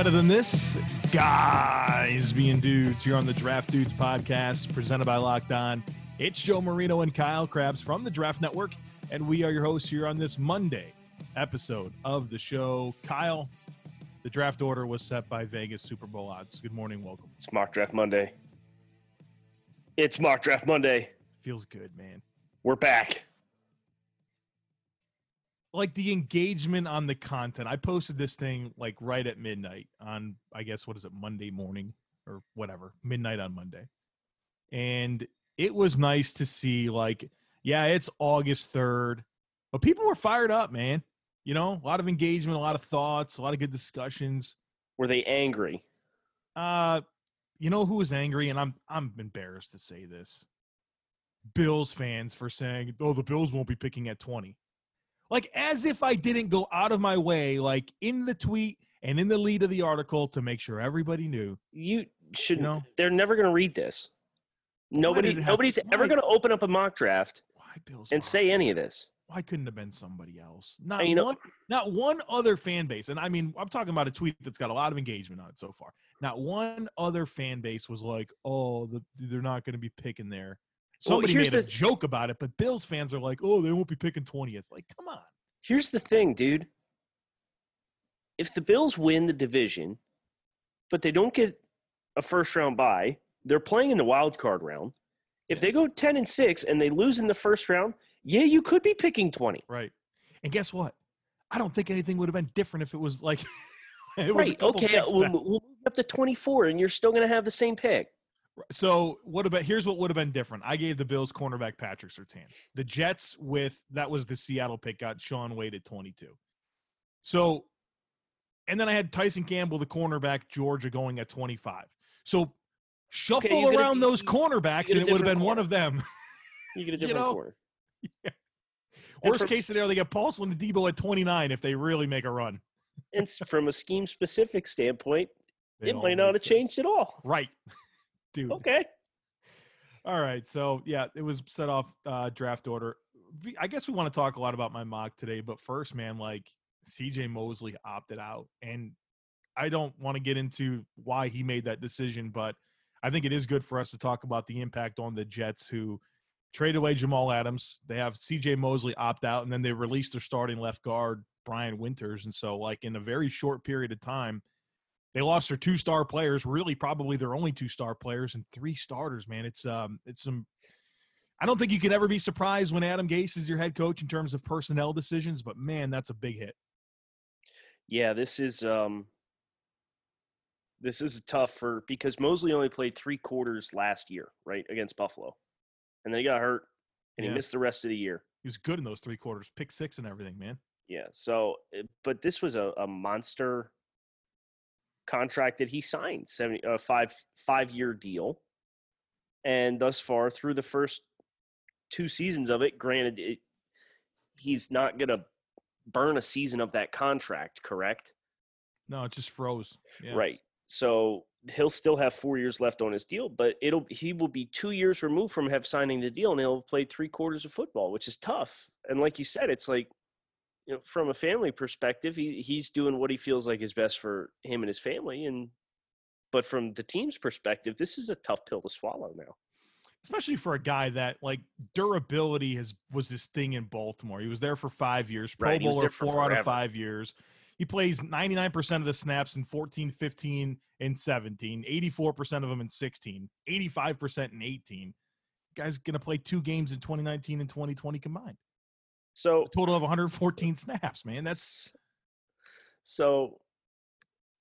better than this. Guys being dudes here on the Draft Dudes podcast presented by Locked On. It's Joe Marino and Kyle Crabbs from the Draft Network, and we are your hosts here on this Monday episode of the show. Kyle, the draft order was set by Vegas Super Bowl odds. Good morning, welcome. It's Mock Draft Monday. It's Mock Draft Monday. Feels good, man. We're back. Like the engagement on the content. I posted this thing like right at midnight on, I guess, what is it, Monday morning or whatever, midnight on Monday. And it was nice to see, like, yeah, it's August 3rd, but people were fired up, man. You know, a lot of engagement, a lot of thoughts, a lot of good discussions. Were they angry? Uh, you know who was angry, and I'm I'm embarrassed to say this. Bills fans for saying, "Oh, the Bills won't be picking at 20." Like as if I didn't go out of my way, like in the tweet and in the lead of the article, to make sure everybody knew. You shouldn't. know? They're never going to read this. Why Nobody, did it have- nobody's ever going to open up a mock draft and say any of this. Why couldn't have been somebody else? Not you know- one. Not one other fan base, and I mean, I'm talking about a tweet that's got a lot of engagement on it so far. Not one other fan base was like, "Oh, the, they're not going to be picking there." Well, Somebody here's made a the- joke about it, but Bills fans are like, "Oh, they won't be picking 20th." Like, come on. Here's the thing, dude. If the Bills win the division, but they don't get a first round bye, they're playing in the wild card round. If they go 10 and 6 and they lose in the first round, yeah, you could be picking 20. Right. And guess what? I don't think anything would have been different if it was like it was right. Okay. We'll, we'll move up to 24 and you're still going to have the same pick. So what about here's what would have been different. I gave the Bills cornerback Patrick Surtain. The Jets with that was the Seattle pick got Shaun Wade at 22. So and then I had Tyson Campbell, the cornerback, Georgia going at 25. So shuffle you're around be- those you- cornerbacks you and it would have been one of them. You get a You different know, corner. And Worst from- case scenario, they get Paulson Adebo at 29 if they really make a run. And from a scheme specific standpoint, They it might not have sense. changed at all. Right. Dude. Okay. All right. So yeah, it was set off uh, draft order. I guess we want to talk a lot about my mock today, but first, man, like CJ Mosley opted out, and I don't want to get into why he made that decision, but I think it is good for us to talk about the impact on the Jets who trade away Jamal Adams. They have CJ Mosley opt out, and then they released their starting left guard Brian Winters, and so like in a very short period of time. They lost their two star players, really probably their only two star players and three starters, man. It's um it's some I don't think you could ever be surprised when Adam Gase is your head coach in terms of personnel decisions, but man, that's a big hit. Yeah, this is um this is tough for because Mosley only played three quarters last year, right, against Buffalo. And then he got hurt and Yeah. he missed the rest of the year. He was good in those three quarters, pick six and everything, man. Yeah. So uh, but this was a, a monster contract that he signed, 70 uh, five five year deal. And thus far through the first two seasons of it, granted it, he's not gonna burn a season of that contract, correct? No, it just froze. Yeah. Right. So he'll still have four years left on his deal, but it'll he will be two years removed from have signing the deal, and he'll have played three quarters of football, which is tough. And like you said, it's like you know, from a family perspective, he he's doing what he feels like is best for him and his family, and but from the team's perspective, this is a tough pill to swallow now. Especially for a guy that like durability has was his thing in Baltimore. He was there for five years, Pro Right, Bowler four out of five years. He plays 99% of the snaps in 14, 15, and 17, 84% of them in 16, 85% in 18. Guy's going to play two games in 2019 and 2020 combined. So A total of 114 snaps, man. That's so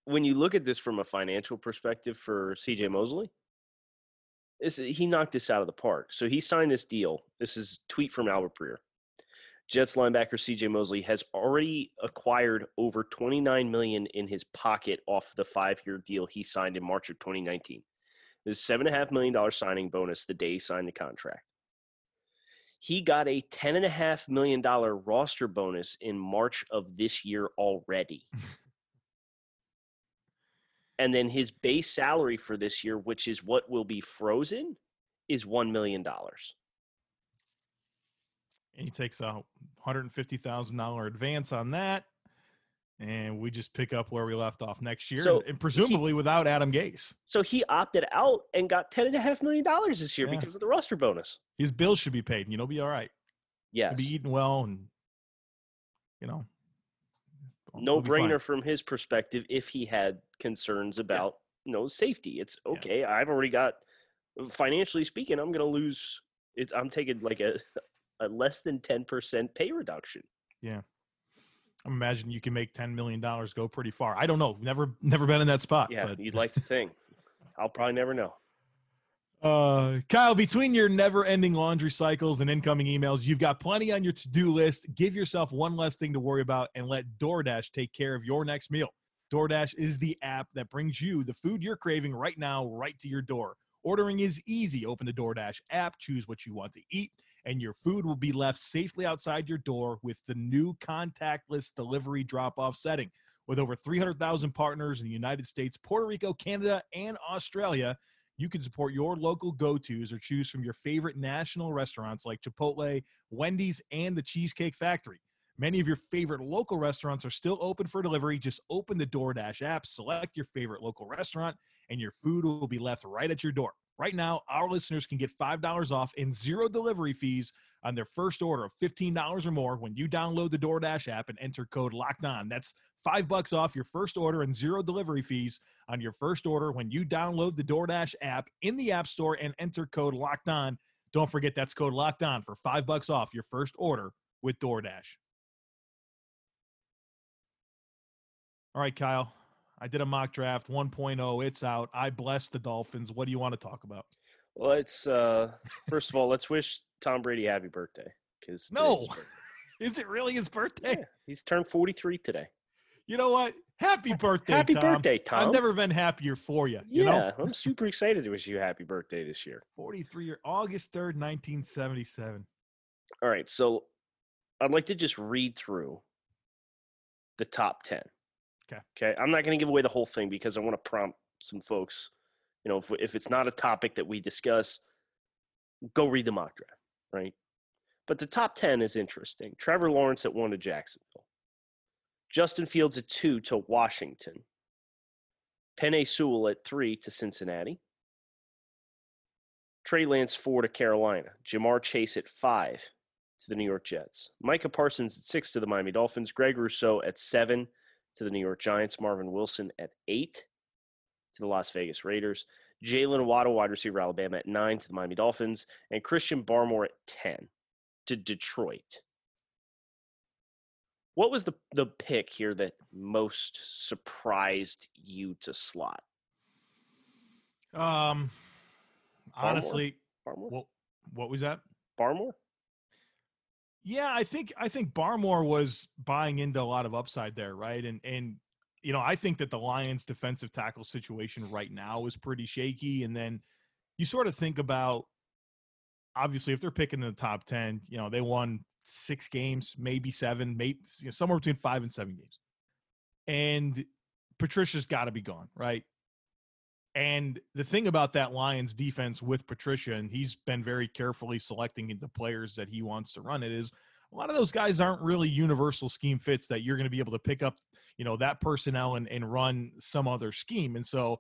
when you look at this from a financial perspective for CJ Mosley, this, he knocked this out of the park. So he signed this deal. This is tweet from Albert Breer. Jets linebacker CJ Mosley has already acquired over 29 million in his pocket off the five-year deal he signed in March of 2019. This seven and a half million dollar signing bonus the day he signed the contract. He got a ten and a half million dollar roster bonus in March of this year already. and then his base salary for this year, which is what will be frozen, is one million dollars. and he takes a $150,000 advance on that. And we just pick up where we left off next year, So and, and presumably without Adam Gase. So he opted out and got ten and a half million dollars this year Yeah. because of the roster bonus. His bills should be paid, and you know, be all right. He'll be eating well, and you know, no brainer from his perspective if he had concerns about you know safety. It's okay. I've already got financially speaking, I'm going to lose. It, I'm taking like a a less than ten percent pay reduction. I'm imagining you can make ten million dollars go pretty far. I don't know. Never, never been in that spot. Yeah, but you'd like to think. I'll probably never know. Uh, Kyle, between your never ending laundry cycles and incoming emails, you've got plenty on your to do list. Give yourself one less thing to worry about and let DoorDash take care of your next meal. DoorDash is the app that brings you the food you're craving right now, right to your door. Ordering is easy. Open the DoorDash app, choose what you want to eat, and your food will be left safely outside your door with the new contactless delivery drop off setting. With over 300,000 partners in the United States, Puerto Rico, Canada, and Australia, you can support your local go-tos or choose from your favorite national restaurants like Chipotle, Wendy's, and the Cheesecake Factory. Many of your favorite local restaurants are still open for delivery. Just open the DoorDash app, select your favorite local restaurant, and your food will be left right at your door. Right now, our listeners can get $5 off and zero delivery fees on their first order of $15 or more when you download the DoorDash app and enter code locked on. That's five bucks off your first order and zero delivery fees on your first order when you download the DoorDash app in the App Store and enter code locked on. Don't forget that's code locked on for five bucks off your first order with DoorDash. All right, Kyle. I did a mock draft 1.0. It's out. I bless the Dolphins. What do you want to talk about? Well, it's uh, first of all, let's wish Tom Brady happy birthday because No. Is it really his birthday? yeah, he's turned 43 today. You know what? Happy birthday, happy Tom. birthday, Tom! I've never been happier for you. You yeah, know, I'm super excited to wish you a happy birthday this year. 43 year August 3rd, 1977. All right, so I'd like to just read through the top 10. 'Kay. Okay. I'm not going to give away the whole thing because I want to prompt some folks. You know, if, if it's not a topic that we discuss, go read the mock draft, right? But the top 10 is interesting. Trevor Lawrence at one to Jacksonville, Justin Fields at two to Washington, Penei Sewell at three to Cincinnati, Trey Lance four to Carolina, Ja'Marr Chase at five to the New York Jets, Micah Parsons at six to the Miami Dolphins, Greg Rousseau at seven to the New York Giants, Marvin Wilson at eight to the Las Vegas Raiders, Jaylen Waddle, wide receiver Alabama at nine to the Miami Dolphins, and Christian Barmore at ten to Detroit. What was the the pick here that most surprised you to slot? Um, honestly, Barmore? what what was that? Barmore? Yeah, I think I think Barmore was buying into a lot of upside there, right? And and you know, I think that the Lions defensive tackle situation right now is pretty shaky. And then you sort of think about obviously if they're picking in the top 10, you know, they won six games, maybe seven, maybe you know, somewhere between five and seven games. And Patricia's got to be gone, right? And the thing about that Lions defense with Patricia, and he's been very carefully selecting the players that he wants to run it, is a lot of those guys aren't really universal scheme fits that you're going to be able to pick up, you know, that personnel and, and run some other scheme. And so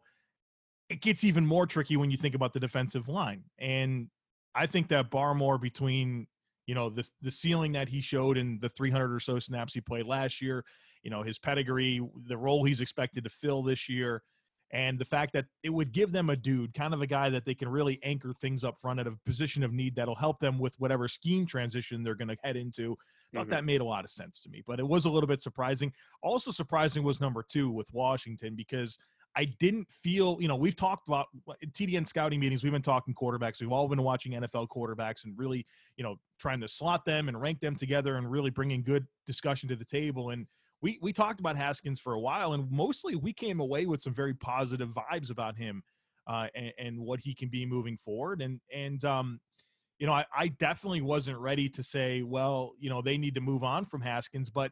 it gets even more tricky when you think about the defensive line. And I think that Barmore between, you know, the, the ceiling that he showed in the 300 or so snaps he played last year, you know, his pedigree, the role he's expected to fill this year, and the fact that it would give them a dude, kind of a guy that they can really anchor things up front at a position of need that'll help them with whatever scheme transition they're going to head into. Thought Mhm. that made a lot of sense to me, but it was a little bit surprising. Also surprising was number two with Washington because I didn't feel, you know, we've talked about TDN scouting meetings. We've been talking quarterbacks. We've all been watching NFL quarterbacks and really, you know, trying to slot them and rank them together and really bringing good discussion to the table. And we we talked about Haskins for a while, and mostly we came away with some very positive vibes about him uh, and, and what he can be moving forward. And and um, you know, I, I definitely wasn't ready to say, well, you know, they need to move on from Haskins, but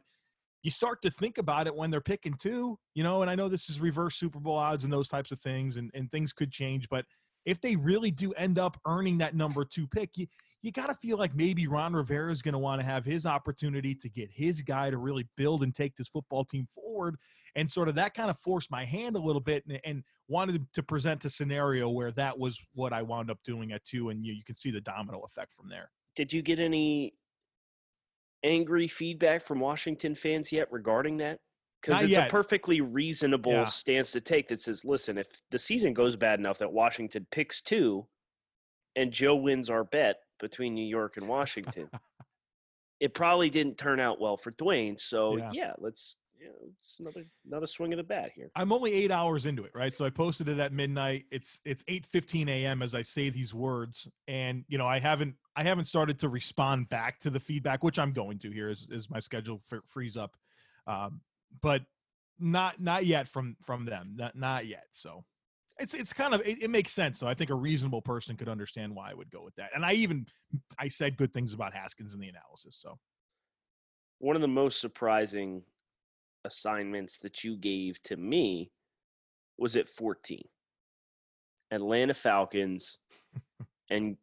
you start to think about it when they're picking two, you know, and I know this is reverse Super Bowl odds and those types of things, and, and things could change, but if they really do end up earning that number two pick, you, you got to feel like maybe Ron Rivera is going to want to have his opportunity to get his guy to really build and take this football team forward. And sort of that kind of forced my hand a little bit and, and wanted to present a scenario where that was what I wound up doing at two. And you, you can see the domino effect from there. Did you get any angry feedback from Washington fans yet regarding that? Because it's yet. a perfectly reasonable Yeah. stance to take that says, listen, if the season goes bad enough that Washington picks two and Joe wins our bet between New York and Washington, it probably didn't turn out well for Dwayne. So Yeah. yeah, let's you know, it's another another swing of the bat here. I'm only eight hours into it, right? So I posted it at midnight. It's it's eight fifteen a.m. as I say these words, and you know I haven't I haven't started to respond back to the feedback, which I'm going to here as, as my schedule f- frees up, um, but not not yet from from them, not not yet. So it's it's kind of it, it makes sense. So I think a reasonable person could understand why I would go with that. And I even I said good things about Haskins in the analysis. So One of the most surprising assignments that you gave to me was at 14. Atlanta Falcons, and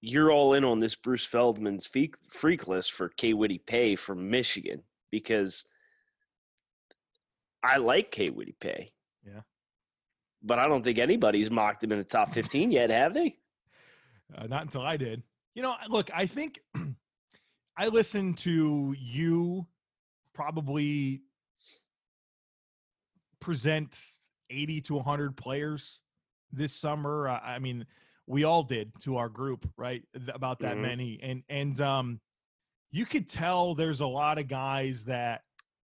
you're all in on this Bruce Feldman's freak, list for Kwity Paye from Michigan because I like Kwity Paye. Yeah. But I don't think anybody's mocked him in the top 15 yet, have they? Uh, not until I did. You know, look, I think I listened to you probably present 80 to 100 players this summer. Uh, I mean, we all did to our group, right? About that Mhm. many. And and um you could tell there's a lot of guys that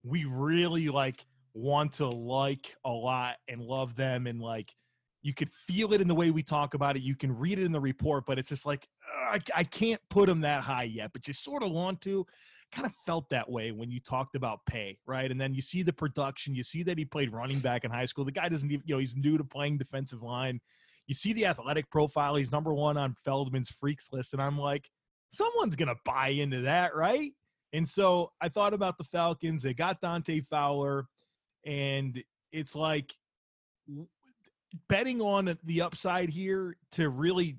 we really like want to like a lot and love them and like you could feel it in the way we talk about it you can read it in the report but it's just like "Ugh, I, I can't put them that high yet but you sort of want to. Kind of felt that way when you talked about Paye right? And then you see the production you see that he played running back in high school. The guy doesn't even you know he's new to playing defensive line. You see the athletic profile he's number one on feldman's freaks list and i'm like someone's gonna buy into that right? And so I thought about the Falcons. They got Dante Fowler, and it's like betting on the upside here to really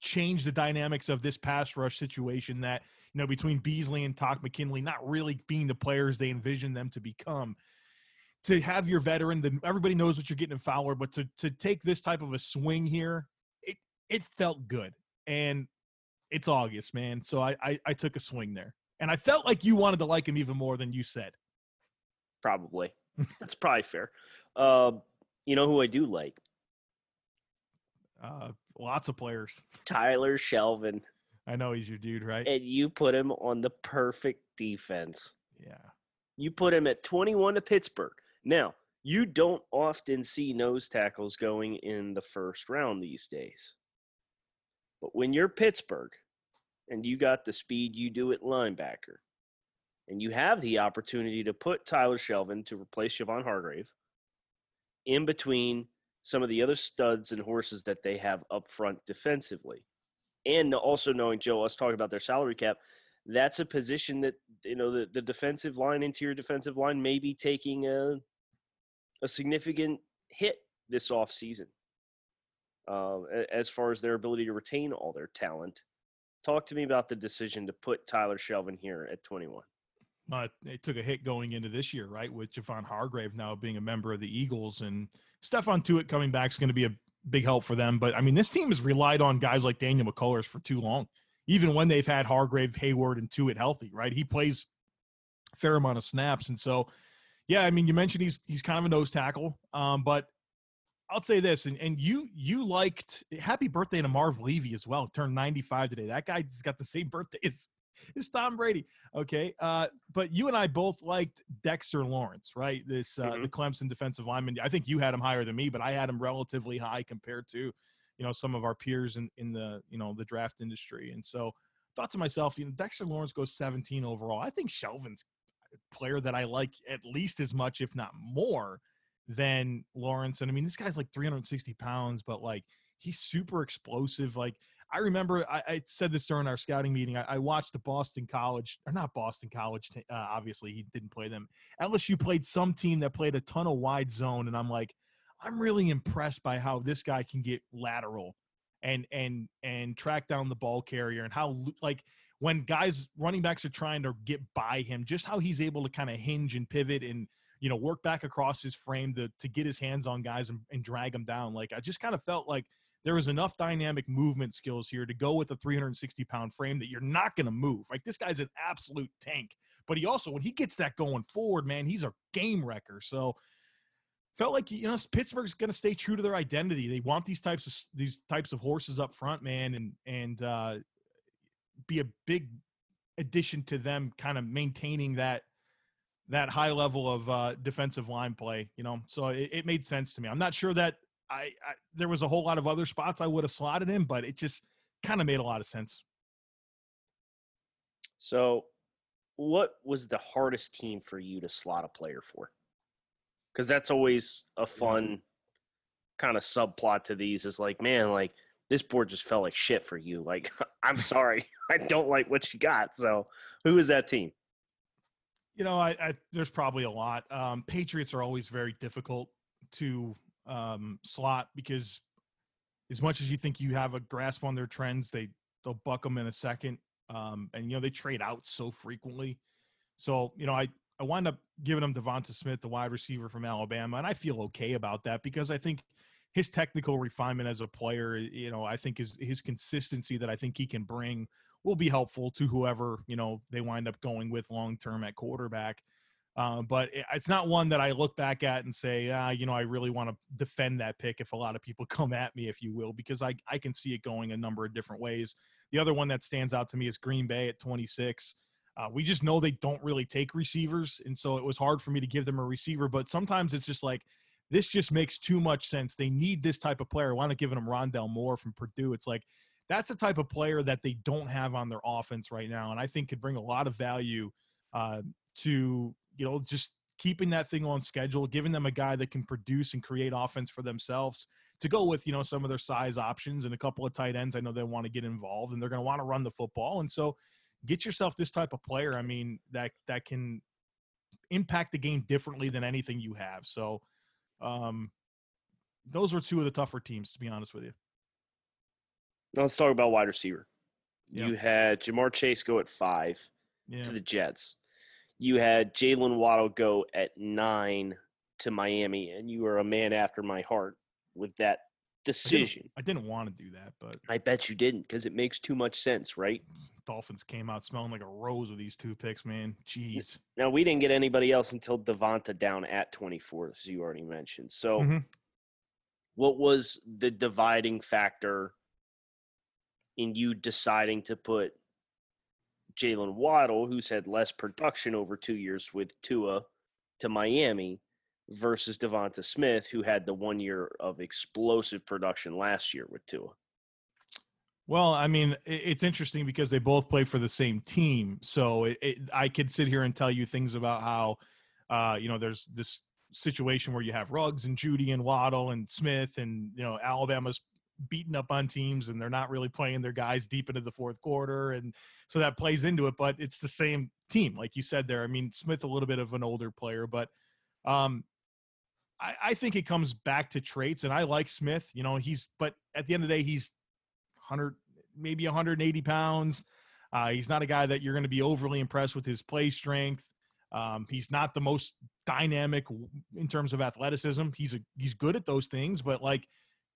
change the dynamics of this pass rush situation that, you know, between Beasley and Takk McKinley not really being the players they envision them to become. To have your veteran, the, everybody knows what you're getting in Fowler, but to to take this type of a swing here, it it felt good. And it's August, man. So I, I, I took a swing there. And I felt like you wanted to like him even more than you said. Probably. That's probably fair. Um, you know who I do like? Uh, lots of players. Tyler Shelvin. I know he's your dude, right? And you put him on the perfect defense. Yeah. You put him at 21 to Pittsburgh. Now, you don't often see nose tackles going in the first round these days. But when you're Pittsburgh and you got the speed you do at linebacker, and you have the opportunity to put Tyler Shelvin to replace Javon Hargrave in between some of the other studs and horses that they have up front defensively. And also knowing Joe, let's talk about their salary cap. That's a position that you know the, the defensive line, interior defensive line, may be taking a a significant hit this offseason uh, as far as their ability to retain all their talent. Talk to me about the decision to put Tyler Shelvin here at 21. Uh, it took a hit going into this year, right? With Javon Hargrave now being a member of the Eagles and Stephon Tuitt coming back is going to be a big help for them. But I mean, this team has relied on guys like Daniel McCullers for too long, even when they've had Hargrave, Heyward, and Tuitt healthy, right? He plays fair amount of snaps. And so, yeah, I mean, you mentioned he's he's kind of a nose tackle, um, but I'll say this, and, and you you liked happy birthday to Marv Levy as well. Turned 95 today. That guy's got the same birthday as, as Tom Brady. Okay. Uh, but you and I both liked Dexter Lawrence, right? This uh, Mhm. the Clemson defensive lineman. I think you had him higher than me, but I had him relatively high compared to, you know, some of our peers in, in the, you know, the draft industry. And so thought to myself, you know, Dexter Lawrence goes 17 overall. I think Shelvin's a player that I like at least as much, if not more, than Lawrence. And I mean, this guy's like 360 pounds, but like he's super explosive. Like I remember I, I said this during our scouting meeting. I, I watched the Boston College, or not Boston College. Uh, obviously, he didn't play them. LSU played some team that played a ton of wide zone, and I'm like, I'm really impressed by how this guy can get lateral and and and track down the ball carrier and how like when guys running backs are trying to get by him, just how he's able to kind of hinge and pivot and you know work back across his frame to to get his hands on guys and, and drag them down. Like I just kind of felt like there was enough dynamic movement skills here to go with a 360 pound frame that you're not going to move. Like this guy's an absolute tank, but he also when he gets that going forward, man, he's a game wrecker. So felt like you know Pittsburgh's going to stay true to their identity. They want these types of these types of horses up front, man, and and uh, be a big addition to them, kind of maintaining that that high level of uh, defensive line play. You know, so it, it made sense to me. I'm not sure that I, I there was a whole lot of other spots I would have slotted in, but it just kind of made a lot of sense. So, what was the hardest team for you to slot a player for? Because that's always a fun kind of subplot to these. Is like, man, like this board just felt like shit for you. Like, I'm sorry, I don't like what you got. So, who is that team? You know, I, I there's probably a lot. Um, Patriots are always very difficult to um, slot because as much as you think you have a grasp on their trends, they they'll buck them in a second. Um, and you know they trade out so frequently. So you know I I wind up giving them Devonta Smith, the wide receiver from Alabama, and I feel okay about that because I think his technical refinement as a player, you know, I think his his consistency that I think he can bring will be helpful to whoever you know they wind up going with long term at quarterback. Uh, but it's not one that I look back at and say, ah, you know, I really want to defend that pick if a lot of people come at me, if you will, because I, I can see it going a number of different ways. The other one that stands out to me is Green Bay at 26. Uh, we just know they don't really take receivers. And so it was hard for me to give them a receiver. But sometimes it's just like, this just makes too much sense. They need this type of player. Want to give them Rondale Moore from Purdue. It's like, that's the type of player that they don't have on their offense right now. And I think could bring a lot of value uh, to you know, just keeping that thing on schedule, giving them a guy that can produce and create offense for themselves to go with, you know, some of their size options and a couple of tight ends. I know they want to get involved and they're going to want to run the football. And so get yourself this type of player. I mean, that, that can impact the game differently than anything you have. So, um, those were two of the tougher teams, to be honest with you. Let's talk about wide receiver. Yep. You had Ja'Marr Chase go at five yeah. to the Jets you had Jaylen Waddle go at nine to Miami, and you were a man after my heart with that decision. I didn't, I didn't want to do that, but I bet you didn't because it makes too much sense, right? Dolphins came out smelling like a rose with these two picks, man. Jeez. Now we didn't get anybody else until Devonta down at 24, as you already mentioned. So, mm-hmm. what was the dividing factor in you deciding to put Jaylen Waddle, who's had less production over two years with Tua to Miami, versus Devonta Smith, who had the one year of explosive production last year with Tua. Well, I mean, it's interesting because they both play for the same team. So it, it, I could sit here and tell you things about how, uh, you know, there's this situation where you have Ruggs and Jeudy and Waddle and Smith, and you know Alabama's beating up on teams and they're not really playing their guys deep into the fourth quarter and so that plays into it but it's the same team like you said there. I mean smith a little bit of an older player but um I, I think it comes back to traits and i like smith you know he's but at the end of the day he's 100 maybe 180 pounds. Uh, he's not a guy that you're going to be overly impressed with his play strength. Um, he's not the most dynamic in terms of athleticism. He's a, he's good at those things, but like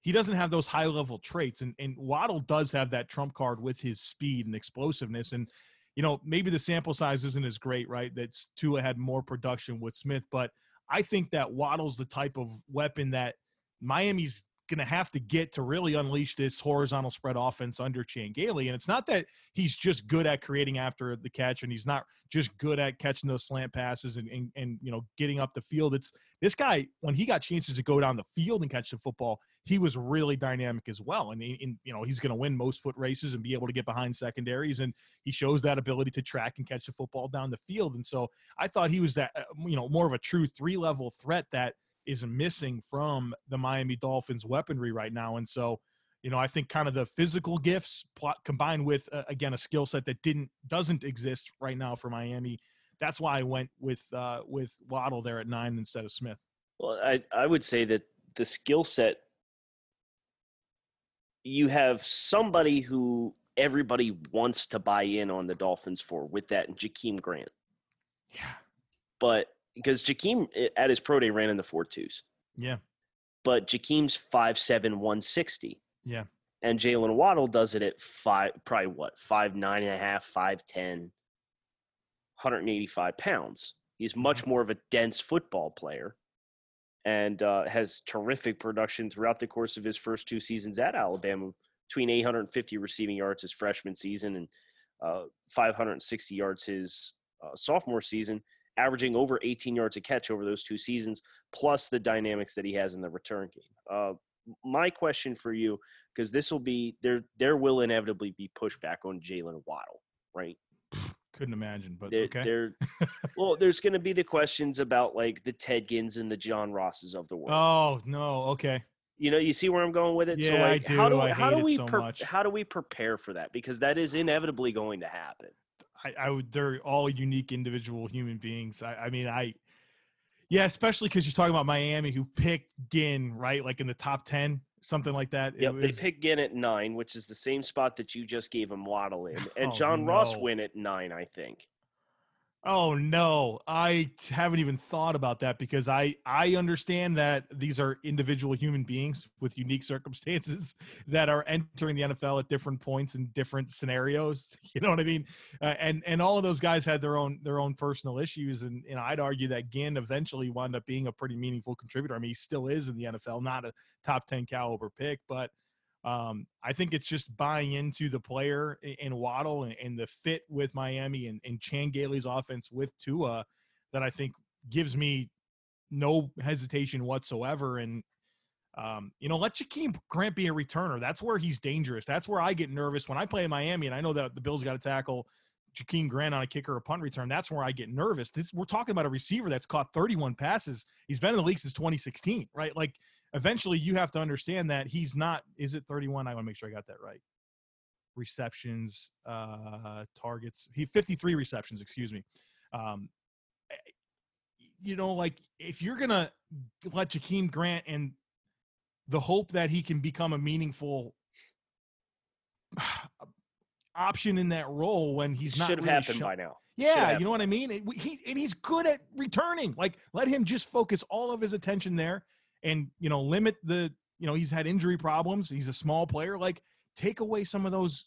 he doesn't have those high level traits. And, and Waddle does have that trump card with his speed and explosiveness. And, you know, maybe the sample size isn't as great, right? That's Tua had more production with Smith, but I think that Waddle's the type of weapon that Miami's going to have to get to really unleash this horizontal spread offense under Chan Gailey. And it's not that he's just good at creating after the catch and he's not just good at catching those slant passes and, and, and, you know, getting up the field. It's this guy, when he got chances to go down the field and catch the football, he was really dynamic as well. And, and you know, he's going to win most foot races and be able to get behind secondaries. And he shows that ability to track and catch the football down the field. And so I thought he was that, uh, you know, more of a true three level threat that is missing from the Miami Dolphins weaponry right now. And so, you know, I think kind of the physical gifts plot, combined with uh, again a skill set that didn't doesn't exist right now for Miami. That's why I went with uh, with Waddle there at nine instead of Smith. Well, I I would say that the skill set you have somebody who everybody wants to buy in on the Dolphins for with that and Jakeem Grant. Yeah. But because Jakeem eh, at his pro day ran in the four twos. Yeah. But Jakeem's five seven one sixty. Yeah. And Jaylen Waddle does it at five probably what, five nine and a half, five ten, 185 pounds. He's Mm-hmm. much more of a dense football player and uh, has terrific production throughout the course of his first two seasons at Alabama, between 850 receiving yards his freshman season and uh, 560 yards his uh, sophomore season, averaging over 18 yards a catch over those two seasons, plus the dynamics that he has in the return game. Uh, my question for you, because this will be there, there will inevitably be pushback on Jaylen Waddle, right? Couldn't imagine, but There, okay. there, well, there's going to be the questions about like the Ted Ginns and the John Rosses of the world. Oh no. Okay. you know, you see where I'm going with it. so Yeah, I like, how do. do I how hate do it we so pre- much. how do we prepare for that? Because that is inevitably going to happen. I, I would. They're all unique individual human beings. I, I mean, I. Yeah, especially because you're talking about Miami, who picked Ginn right, like in the top ten, something like that. Was- they picked Ginn at nine, which is the same spot that you just gave him Waddle in, and Oh, John Ross no. win at nine, I think. Oh no, I haven't even thought about that because I I understand that these are individual human beings with unique circumstances that are entering the NFL at different points in different scenarios. You know what I mean? Uh, and and all of those guys had their own their own personal issues, and and I'd argue that Ginn eventually wound up being a pretty meaningful contributor. I mean, he still is in the NFL, not a top ten caliber pick, but um, I think it's just buying into the player in Waddle and, and the fit with Miami and, and Chan Gailey's offense with Tua that I think gives me no hesitation whatsoever. And, um, you know, let Jakeem Grant be a returner. That's where he's dangerous. That's where I get nervous when I play in Miami and I know that the Bills got to tackle Jakeem Grant on a kicker or punt return. That's where I get nervous. This we're talking about a receiver that's caught 31 passes. He's been in the league since 2016, right? Like eventually you have to understand that he's not is it 31 i want to make sure i got that right receptions uh targets he 53 receptions excuse me um eh, you know like if you're gonna let Jakeem grant and the hope that he can become a meaningful option in that role when he's not Should have really happened by now. yeah, you know what I mean. He and he's good at returning. Like let him just focus all of his attention there, and you know limit the. You know he's had injury problems. He's a small player. Like take away some of those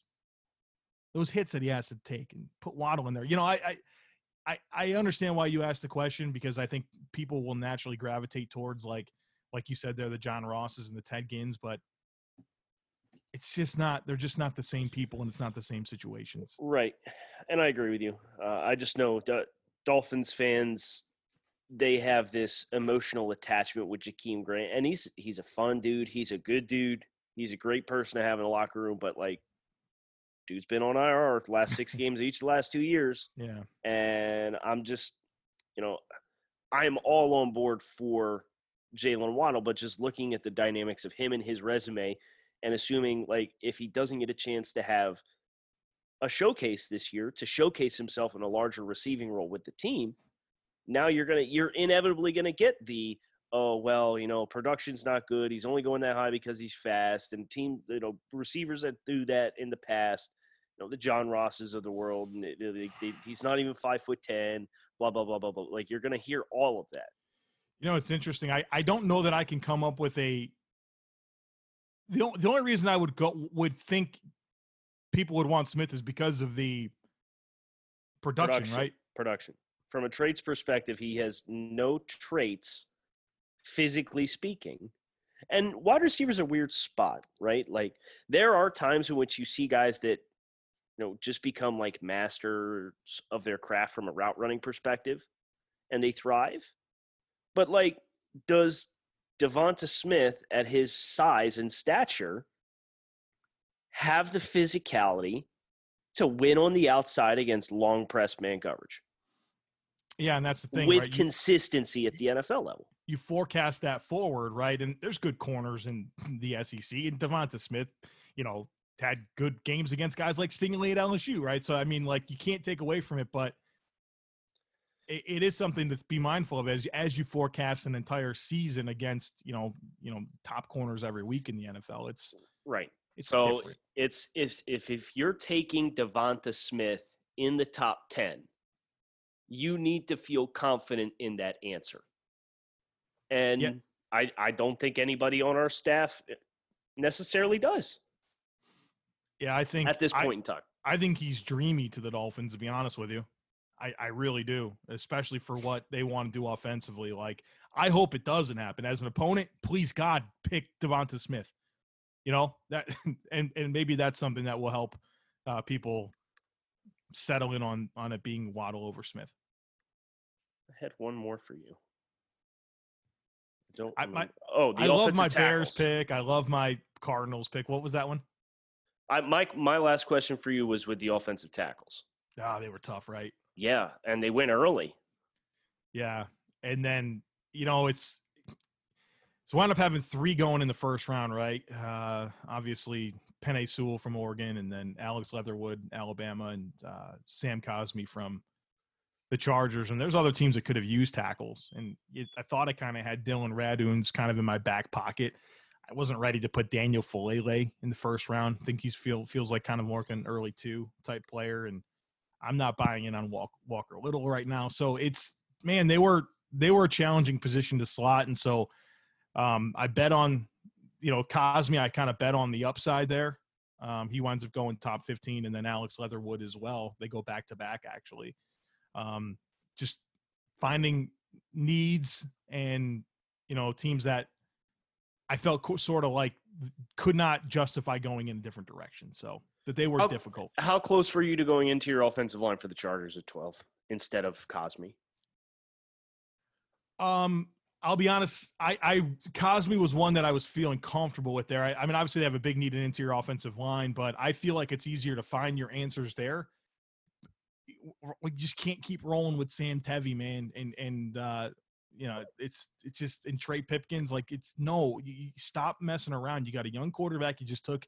those hits that he has to take and put Waddle in there. You know I I I, understand why you asked the question because I think people will naturally gravitate towards like like you said there the John Rosses and the Ted Ginns, but it's just not. They're just not the same people, and it's not the same situations. Right, and I agree with you. Uh, I just know the Dolphins fans they have this emotional attachment with Jakeem Grant, and he's he's a fun dude. He's a good dude. He's a great person to have in the locker room. But like, dude's been on IR the last six games each the last two years, Yeah. and I'm just, you know, I'm all on board for Jaylen Waddle, but just looking at the dynamics of him and his resume, and assuming like if he doesn't get a chance to have a showcase this year to showcase himself in a larger receiving role with the team, now you're gonna you're inevitably gonna get the oh well you know production's not good he's only going that high because he's fast and team you know receivers that do that in the past you know the John Rosses of the world and they, they, they, he's not even five foot ten blah blah blah blah blah like you're gonna hear all of that You know, it's interesting. I, I don't know that I can come up with a. The, the only reason I would go would think people would want Smith is because of the production, Production. right? production from a traits perspective he has no traits physically speaking. And wide receivers are a weird spot right? Like there are times in which you see guys that you know just become like masters of their craft from a route running perspective and they thrive. But like does devonta smith at his size and stature have the physicality to win on the outside against long press man coverage Yeah, and that's the thing, with right? You- consistency at the NFL level. you forecast that forward, right? And there's good corners in the SEC. And Devonta Smith, you know, had good games against guys like Stingley at LSU, right? So I mean, like you can't take away from it, but it, it is something to be mindful of as as you forecast an entire season against you know you know top corners every week in the NFL. It's Right. It's So different. it's if if if you're taking Devonta Smith in the top ten, you need to feel confident in that answer. And I I don't think anybody on our staff eh, necessarily does Yeah, I think at this I- point in time. I think he's dreamy to the Dolphins, to be honest with you. I, I really do, especially for what they want to do offensively. Like, I hope it doesn't happen. As an opponent, please God, pick Devonta Smith. You know that, and and maybe that's something that will help uh, people settle in on on it being Waddle over Smith. I had one more for you. I don't I- my- oh, I love my Bears pick. I love my Cardinals pick. What was that one? I, my my last question for you was with the offensive tackles. Ah, they were tough, right? Yeah, and they went early. Yeah. And then, you know, it's so wound up having three going in the first round, right? Uh obviously Penei Sewell from Oregon and then Alex Leatherwood, Alabama, and uh Sam Cosmi from the Chargers. And there's other teams that could have used tackles. And it, I thought I kind of had Dillon Radunz kind of in my back pocket. I wasn't ready to put Daniel Faalele in the first round. I think he's feel feels like kind of more like an early two type player. And I'm not buying in on Walk, Walker Little right now. So it's man, they were they were a challenging position to slot, and so um, I bet on you know Cosmi. I kind of bet on the upside there. Um, he winds up going top 15, and then Alex Leatherwood as well. They go back to back actually. Um, just finding needs and you know teams that I felt co- sort of like could not justify going in a different direction. So that they were How- difficult. How close were you to going into your offensive line for the Chargers at 12 instead of Cosmi? Um, I'll be honest. I, I Cosmi was one that I was feeling comfortable with there. I, I mean, obviously they have a big need in interior offensive line, but I feel like it's easier to find your answers there. We just can't keep rolling with Sam Tevi, man, and and uh, you know it's it's just in Trey Pipkins. Like it's no, you, stop messing around. You got a young quarterback you just took,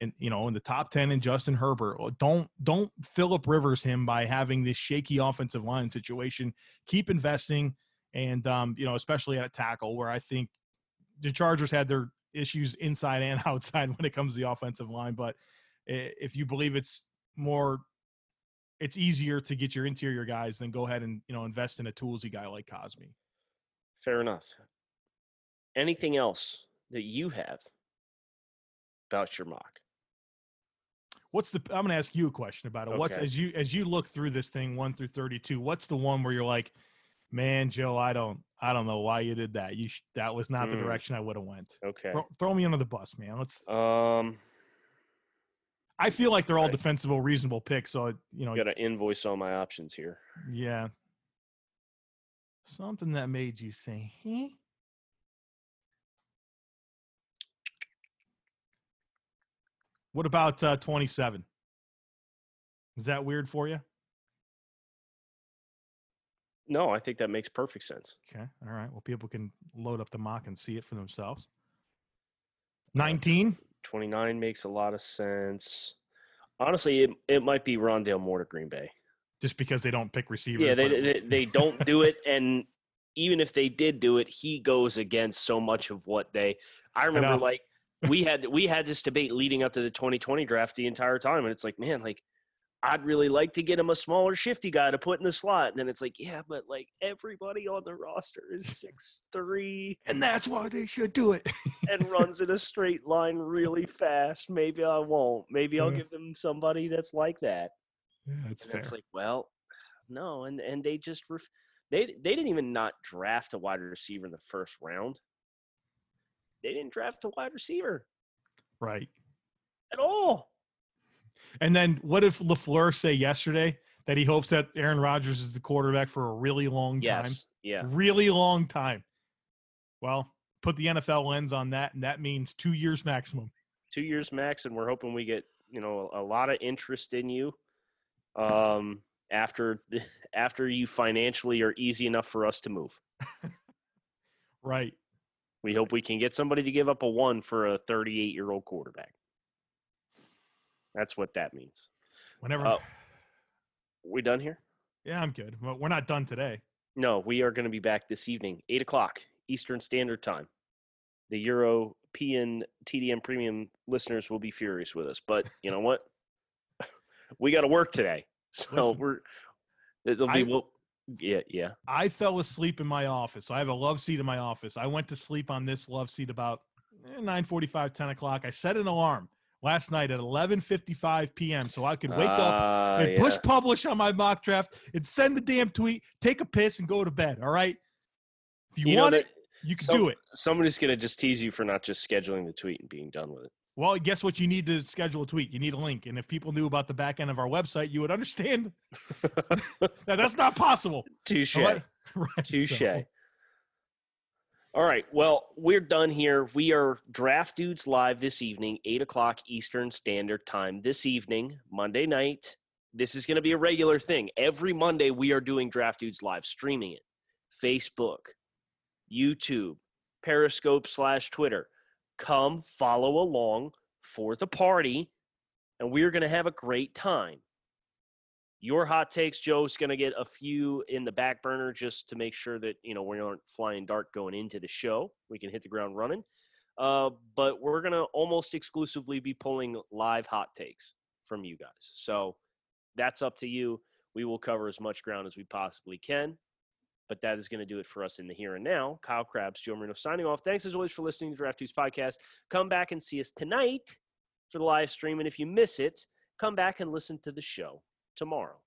and you know in the top ten in Justin Herbert. Don't don't Philip Rivers him by having this shaky offensive line situation. Keep investing and um, you know, especially at tackle, where I think the Chargers had their issues inside and outside when it comes to the offensive line. But if you believe it's more, it's easier to get your interior guys, then go ahead and you know invest in a toolsy guy like Cosmi. Fair enough. Anything else that you have about your mock? What's the? I'm going to ask you a question about it. What's as you as you look through this thing one through thirty two? What's the one where you're like, man, Joe, I don't I don't know why you did that. You sh- that was not the Mm. direction I would have went. Okay. Throw, throw me under the bus, man. Let's. Um, I feel like they're all Right. defensible, reasonable picks. So you know, got to invoice all my options here. yeah. Something that made you say, "Huh?" What about uh, 27? Is that weird for you? No, I think that makes perfect sense. Okay. All right. Well, people can load up the mock and see it for themselves. 19? 29 makes a lot of sense. Honestly, it, it might be Rondale Moore to Green Bay. Just because they don't pick receivers. Yeah, they, they they don't do it, and even if they did do it, he goes against so much of what they. I remember, know. like we had we had this debate leading up to the 2020 draft the entire time, and it's like, man, like I'd really like to get him a smaller, shifty guy to put in the slot. And then it's like, yeah, but like everybody on the roster is six three and that's why they should do it. and runs in a straight line really fast. Maybe I won't. Maybe I'll Yeah. give them somebody that's like that. yeah, that's And fair. it's like, well, no, and and they just ref- they they didn't even not draft a wide receiver in the first round. They didn't draft a wide receiver right. at all. And then what if LaFleur say yesterday that he hopes that Aaron Rodgers is the quarterback for a really long time? Yes, yeah, Really long time. Well, put the NFL lens on that, and that means two years maximum. two years max, and we're hoping we get you know a lot of interest in you. Um, after the, after you financially are easy enough for us to move, Right. we hope we can get somebody to give up a one for a 38 year old quarterback. That's what that means. Whenever. Oh. We done here? Yeah, I'm good. But we're not done today. No, we are going to be back this evening, eight o'clock Eastern Standard Time. The European TDN premium listeners will be furious with us, but you know what? we got to work today, so Listen, we're It'll be I- well, yeah, yeah. I fell asleep in my office. So I have a love seat in my office. I went to sleep on this love seat about eh, 9:45, 10 o'clock. I set an alarm last night at 11:55 p.m. so I could wake up Ah, and yeah. push publish on my mock draft and send the damn tweet, take a piss, and go to bed. All right. If you, You want it, you can some- do it. Somebody's gonna just tease you for not just scheduling the tweet and being done with it. Well, guess what? You need to schedule a tweet. You need a link. And if people knew about the back end of our website, you would understand that that's not possible. Touche. Right? Right, Touche. so- All right. Well, we're done here. We are Draft Dudes live this evening, 8 o'clock Eastern Standard Time. This evening, Monday night. This is going to be a regular thing. Every Monday, we are doing Draft Dudes live, streaming it. Facebook, YouTube, Periscope slash Twitter. Come follow along for the party, and we're going to have a great time. Your hot takes, Joe's going to get a few in the back burner just to make sure that you know we aren't flying dark going into the show. We can hit the ground running. Uh, but we're going to almost exclusively be pulling live hot takes from you guys. So that's up to you. We will cover as much ground as we possibly can. But that is going to do it for us in the here and now. Kyle Crabbs, Joe Marino signing off. Thanks as always for listening to Draft podcast. Come back and see us tonight for the live stream. And if you miss it, come back and listen to the show tomorrow.